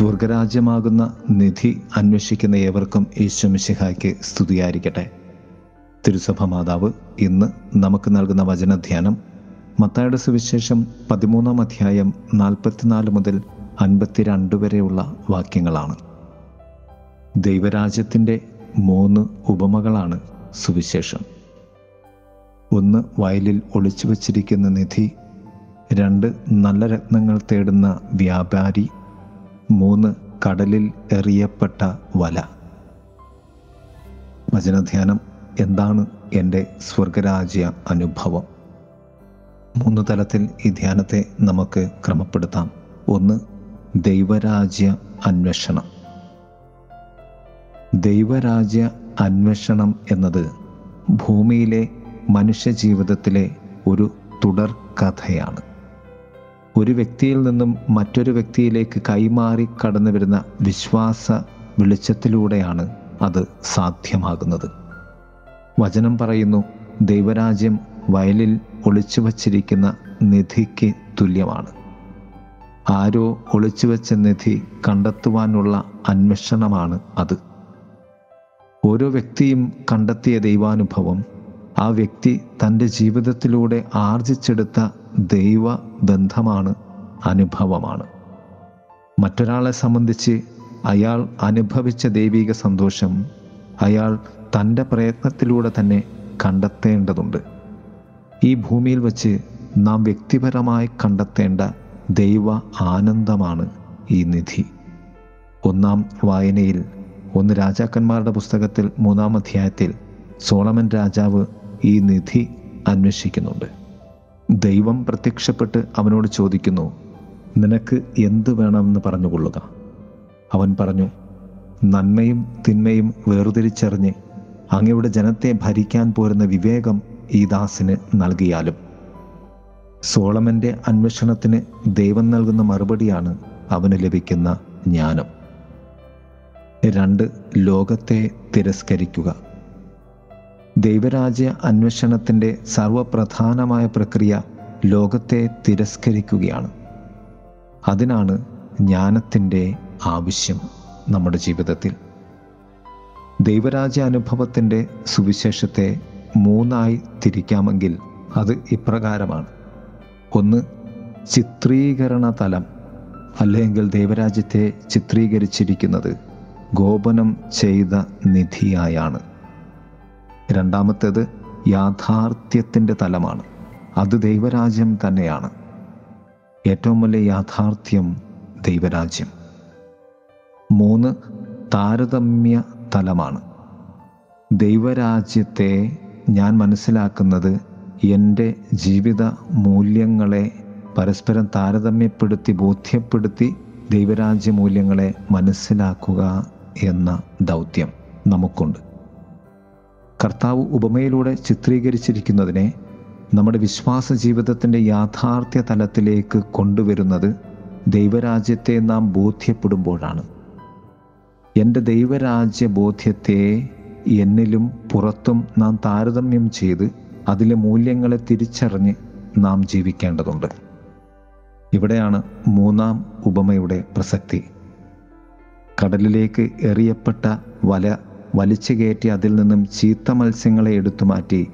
സ്വർഗരാജ്യമാകുന്ന നിധി അന്വേഷിക്കുന്ന ഏവർക്കും ഈശ്വമിശിഹായ്ക്ക് സ്തുതിയായിരിക്കട്ടെ. തിരുസഭ മാതാവ് ഇന്ന് നമുക്ക് നൽകുന്ന വചനധ്യാനം മത്തായുടെ സുവിശേഷം പതിമൂന്നാം അധ്യായം നാൽപ്പത്തിനാല് മുതൽ അൻപത്തിരണ്ട് വരെയുള്ള വാക്യങ്ങളാണ്. ദൈവരാജ്യത്തിന്റെ മൂന്ന് ഉപമകളാണ് സുവിശേഷം. ഒന്ന് വയലിൽ ഒളിച്ചു വച്ചിരിക്കുന്ന നിധി രണ്ട് നല്ല രത്നങ്ങൾ തേടുന്ന വ്യാപാരി മൂന്ന് കടലിൽ എറിയപ്പെട്ട വല. വചനധ്യാനം എന്താണ് എന്റെ സ്വർഗരാജ്യ അനുഭവം? മൂന്ന് തലത്തിൽ ഈ ധ്യാനത്തെ നമുക്ക് ക്രമപ്പെടുത്താം. ഒന്ന് ദൈവരാജ്യ അന്വേഷണം. ദൈവരാജ്യ അന്വേഷണം എന്നത് ഭൂമിയിലെ മനുഷ്യ ജീവിതത്തിലെ ഒരു തുടർ കഥയാണ്. ഒരു വ്യക്തിയിൽ നിന്നും മറ്റൊരു വ്യക്തിയിലേക്ക് കൈമാറി കടന്നു വരുന്ന വിശ്വാസ വെളിച്ചത്തിലൂടെയാണ് അത് സാധ്യമാകുന്നത്. വചനം പറയുന്നു ദൈവരാജ്യം വയലിൽ ഒളിച്ചു വച്ചിരിക്കുന്ന നിധിക്ക് തുല്യമാണ്. ആരോ ഒളിച്ചു വച്ച നിധി കണ്ടെത്തുവാനുള്ള അന്വേഷണമാണ് അത്. ഓരോ വ്യക്തിയും കണ്ടെത്തിയ ദൈവാനുഭവം ആ വ്യക്തി തന്റെ ജീവിതത്തിലൂടെ ആർജിച്ചെടുത്ത ദൈവ ബന്ധമാണ് അനുഭവമാണ്. മറ്റൊരാളെ സംബന്ധിച്ച് അയാൾ അനുഭവിച്ച ദൈവിക സന്തോഷം അയാൾ തന്റെ പ്രയത്നത്തിലൂടെ തന്നെ കണ്ടെത്തേണ്ടതുണ്ട്. ഈ ഭൂമിയിൽ വച്ച് നാം വ്യക്തിപരമായി കണ്ടെത്തേണ്ട ദൈവ ആനന്ദമാണ് ഈ നിധി. ഒന്നാം വായനയിൽ ഒന്ന് രാജാക്കന്മാരുടെ പുസ്തകത്തിൽ മൂന്നാം അധ്യായത്തിൽ സോളമൻ രാജാവ് ഈ നിധി അന്വേഷിക്കുന്നുണ്ട്. ദൈവം പ്രത്യക്ഷപ്പെട്ട് അവനോട് ചോദിക്കുന്നു നിനക്ക് എന്ത് വേണമെന്ന് പറഞ്ഞുകൊള്ളുക? അവൻ പറഞ്ഞു നന്മയും തിന്മയും വേർതിരിച്ചറിഞ്ഞ് അങ്ങയുടെ ജനത്തെ ഭരിക്കാൻ പോരുന്ന വിവേകം ഈ ദാസിന് നൽകിയാലും. സോളമന്റെ അന്വേഷണത്തിന് ദൈവം നൽകുന്ന മറുപടിയാണ് അവന് ലഭിക്കുന്ന ജ്ഞാനം. രണ്ട് ലോകത്തെ തിരസ്കരിക്കുക. ദൈവരാജ്യ അന്വേഷണത്തിന്റെ സർവപ്രധാനമായ പ്രക്രിയ ലോകത്തെ തിരസ്കരിക്കുകയാണ്. അതിനാണ് ജ്ഞാനത്തിന്റെ ആവശ്യം നമ്മുടെ ജീവിതത്തിൽ. ദൈവരാജ്യ അനുഭവത്തിന്റെ സുവിശേഷത്തെ മൂന്നായി തിരിക്കാമെങ്കിൽ അത് ഇപ്രകാരമാണ്. ഒന്ന് ചിത്രീകരണ തലം അല്ലെങ്കിൽ ദൈവരാജ്യത്തെ ചിത്രീകരിച്ചിരിക്കുന്നത് ഗോപനം ചെയ്ത നിധിയായാണ്. രണ്ടാമത്തേത് യാഥാർത്ഥ്യത്തിന്റെ തലമാണ്. അത് ദൈവരാജ്യം തന്നെയാണ്. ഏറ്റവും വലിയ യാഥാർത്ഥ്യം ദൈവരാജ്യം. മൂന്ന് താരതമ്യ തലമാണ്. ദൈവരാജ്യത്തെ ഞാൻ മനസ്സിലാക്കുന്നത് എന്റെ ജീവിത മൂല്യങ്ങളെ പരസ്പരം താരതമ്യപ്പെടുത്തി ബോധ്യപ്പെടുത്തി ദൈവരാജ്യ മൂല്യങ്ങളെ മനസ്സിലാക്കുക എന്ന ദൗത്യം നമുക്കുണ്ട്. കർത്താവ് ഉപമയിലൂടെ ചിത്രീകരിച്ചിരിക്കുന്നതിനെ നമ്മുടെ വിശ്വാസ ജീവിതത്തിന്റെ യാഥാർത്ഥ്യ തലത്തിലേക്ക് കൊണ്ടുവരുന്നത് ദൈവരാജ്യത്തെ നാം ബോധ്യപ്പെടുമ്പോഴാണ്. എന്റെ ദൈവരാജ്യ ബോധ്യത്തെ എന്നിലും പുറത്തും നാം താരതമ്യം ചെയ്ത് അതിലെ മൂല്യങ്ങളെ തിരിച്ചറിഞ്ഞ് നാം ജീവിക്കേണ്ടതുണ്ട്. ഇവിടെയാണ് മൂന്നാം ഉപമയുടെ പ്രസക്തി. കടലിലേക്ക് എറിയപ്പെട്ട വല വലിച്ചു കയറ്റി അതിൽ നിന്നും ചീത്ത മത്സ്യങ്ങളെ എടുത്തു മാറ്റി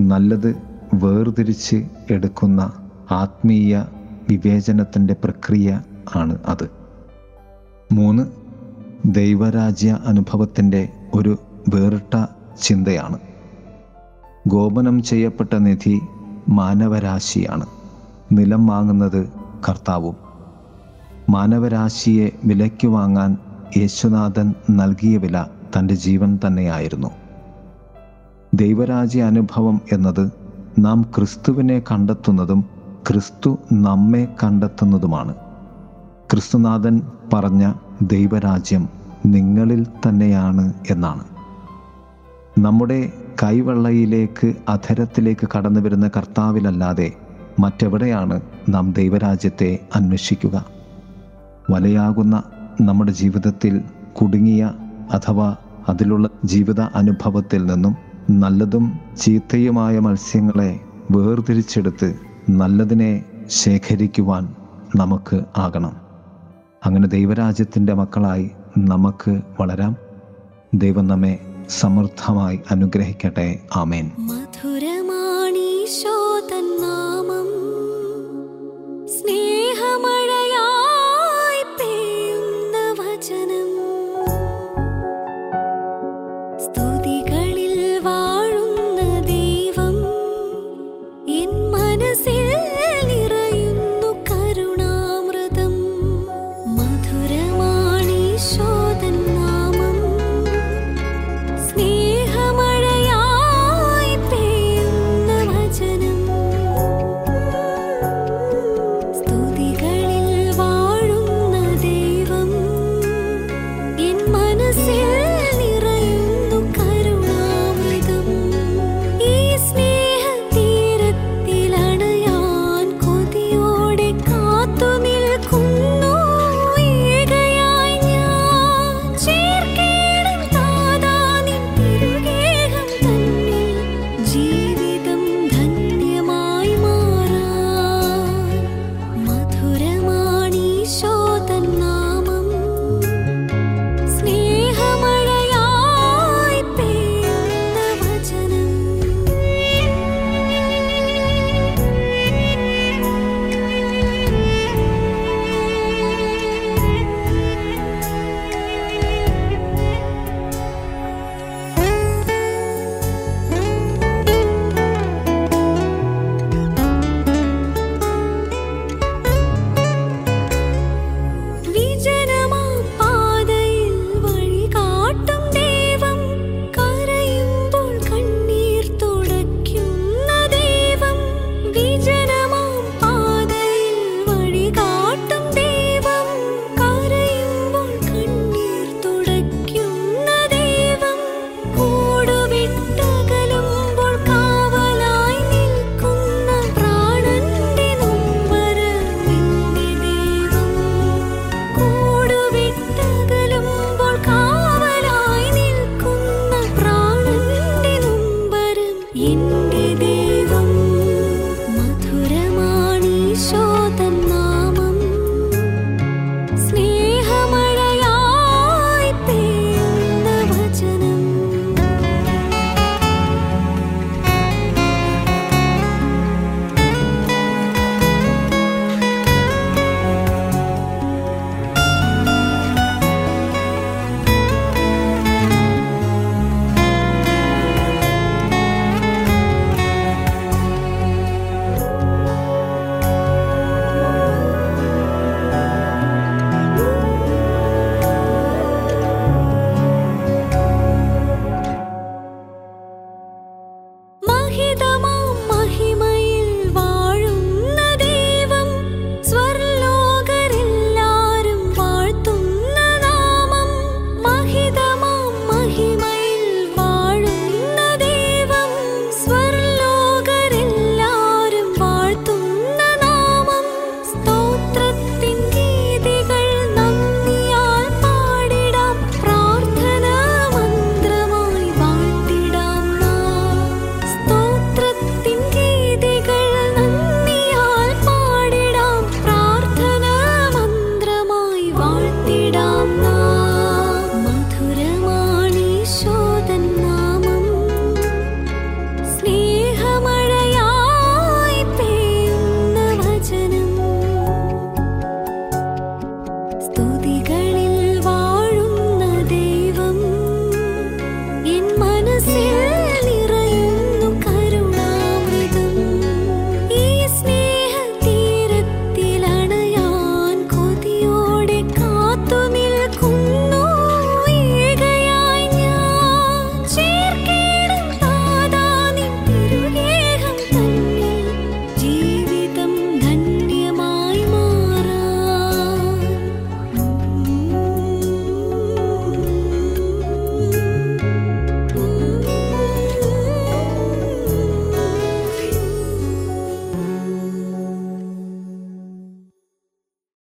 നല്ലത് വേർതിരിച്ച് എടുക്കുന്ന ആത്മീയ വിവേചനത്തിന്റെ പ്രക്രിയ ആണ് അത്. മൂന്ന് ദൈവരാജ്യ അനുഭവത്തിന്റെ ഒരു വേറിട്ട ചിന്തയാണ്. ഗോപനം ചെയ്യപ്പെട്ട നിധി മാനവരാശിയാണ്. നിലം വാങ്ങുന്നത് കർത്താവും. മാനവരാശിയെ വിലയ്ക്ക് വാങ്ങാൻ യേശുനാഥൻ നൽകിയ വില തന്റെ ജീവൻ തന്നെയായിരുന്നു. ദൈവരാജ്യ അനുഭവം എന്നത് നാം ക്രിസ്തുവിനെ കണ്ടെത്തുന്നതും ക്രിസ്തു നമ്മെ കണ്ടെത്തുന്നതുമാണ്. ക്രിസ്തുനാഥൻ പറഞ്ഞ ദൈവരാജ്യം നിങ്ങളിൽ തന്നെയാണ് എന്നാണ്. നമ്മുടെ കൈവെള്ളയിലേക്ക് അധരത്തിലേക്ക് കടന്നു വരുന്ന കർത്താവിലല്ലാതെ മറ്റെവിടെയാണ് നാം ദൈവരാജ്യത്തെ അന്വേഷിക്കുക? വലയാകുന്ന നമ്മുടെ ജീവിതത്തിൽ കുടുങ്ങിയ അഥവാ അതിലുള്ള ജീവിത അനുഭവത്തിൽ നിന്നും നല്ലതും ചീത്തയുമായ മത്സ്യങ്ങളെ വേർതിരിച്ചെടുത്ത് നല്ലതിനെ ശേഖരിക്കുവാൻ നമുക്ക് ആകണം. അങ്ങനെ ദൈവരാജ്യത്തിന്റെ മക്കളായി നമുക്ക് വളരാം. ദൈവം നമ്മെ സമൃദ്ധമായി അനുഗ്രഹിക്കട്ടെ. ആമേൻ. മധുരമാണീശോ see